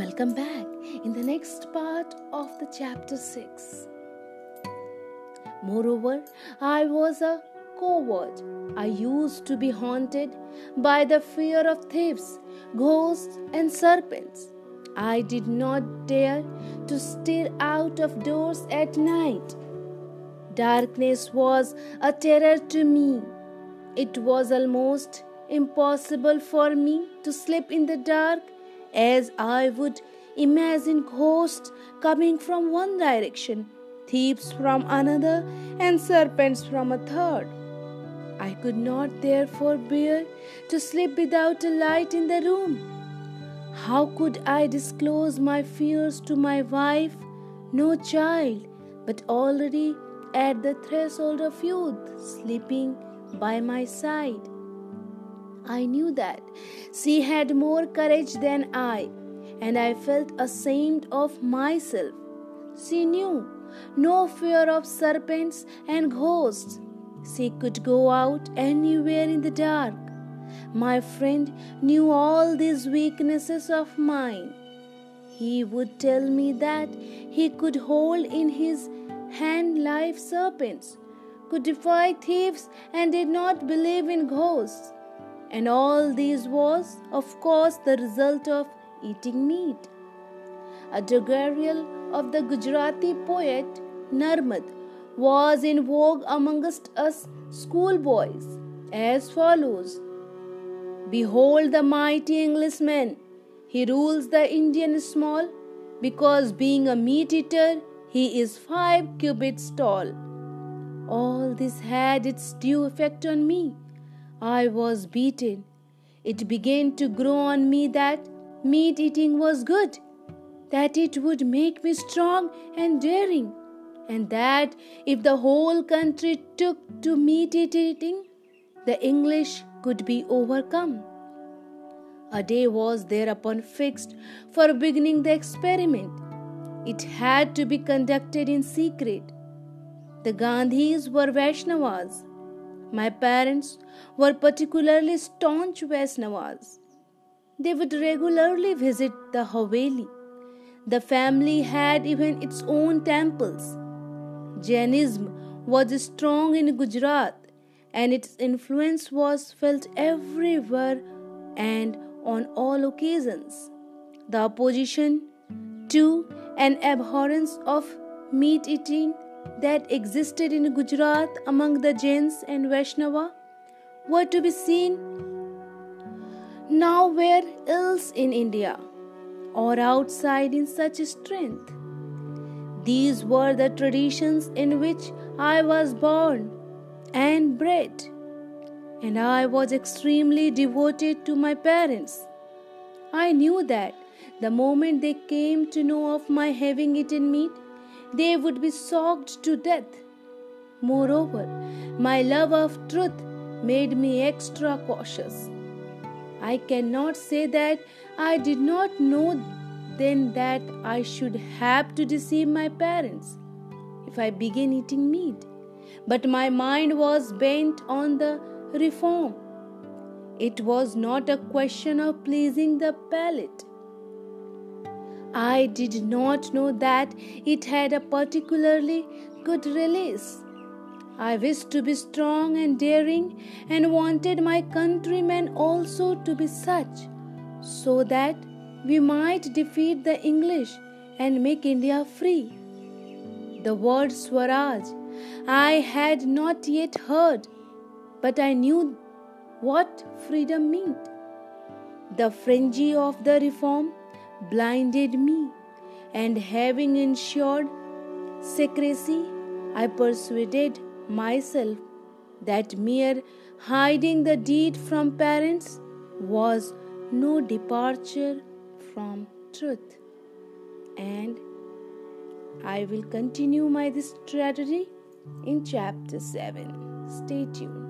Welcome back in the next part of the chapter 6. Moreover, I was a coward. I used to be haunted by the fear of thieves, ghosts, and serpents. I did not dare to stir out of doors at night. Darkness was a terror to me. It was almost impossible for me to sleep in the dark as I would imagine ghosts coming from one direction, thieves from another, and serpents from a third. I could not therefore bear to sleep without a light in the room. How could I disclose my fears to my wife, no child, but already at the threshold of youth, sleeping by my side? I knew that she had more courage than I, and I felt ashamed of myself. She knew no fear of serpents and ghosts. She could go out anywhere in the dark. My friend knew all these weaknesses of mine. He would tell me that he could hold in his hand live serpents, could defy thieves, and did not believe in ghosts. And all this was, of course, the result of eating meat. A doggerel of the Gujarati poet Narmad was in vogue amongst us schoolboys as follows Behold the mighty Englishman, he rules the Indian small, because being a meat eater, he is five cubits tall. All this had its due effect on me. I was beaten. It began to grow on me that meat eating was good, that it would make me strong and daring, and that if the whole country took to meat eating, the English could be overcome. A day was thereupon fixed for beginning the experiment. It had to be conducted in secret. The Gandhis were Vaishnavas my parents were particularly staunch Vaishnavas. They would regularly visit the Haveli. The family had even its own temples. Jainism was strong in Gujarat and its influence was felt everywhere and on all occasions. The opposition to an abhorrence of meat eating that existed in Gujarat among the Jains and Vaishnava were to be seen nowhere else in India or outside in such strength. These were the traditions in which I was born and bred, and I was extremely devoted to my parents. I knew that the moment they came to know of my having eaten meat, they would be shocked to death. Moreover, my love of truth made me extra cautious. I cannot say that I did not know then that I should have to deceive my parents if I began eating meat. But my mind was bent on the reform. It was not a question of pleasing the palate I did not know that it had a particularly good release. I wished to be strong and daring and wanted my countrymen also to be such, so that we might defeat the English and make India free. The word Swaraj I had not yet heard, but I knew what freedom meant. The frenzy of the reform blinded me, and having ensured secrecy, I persuaded myself that mere hiding the deed from parents was no departure from truth. And I will continue my strategy in chapter 7. Stay tuned.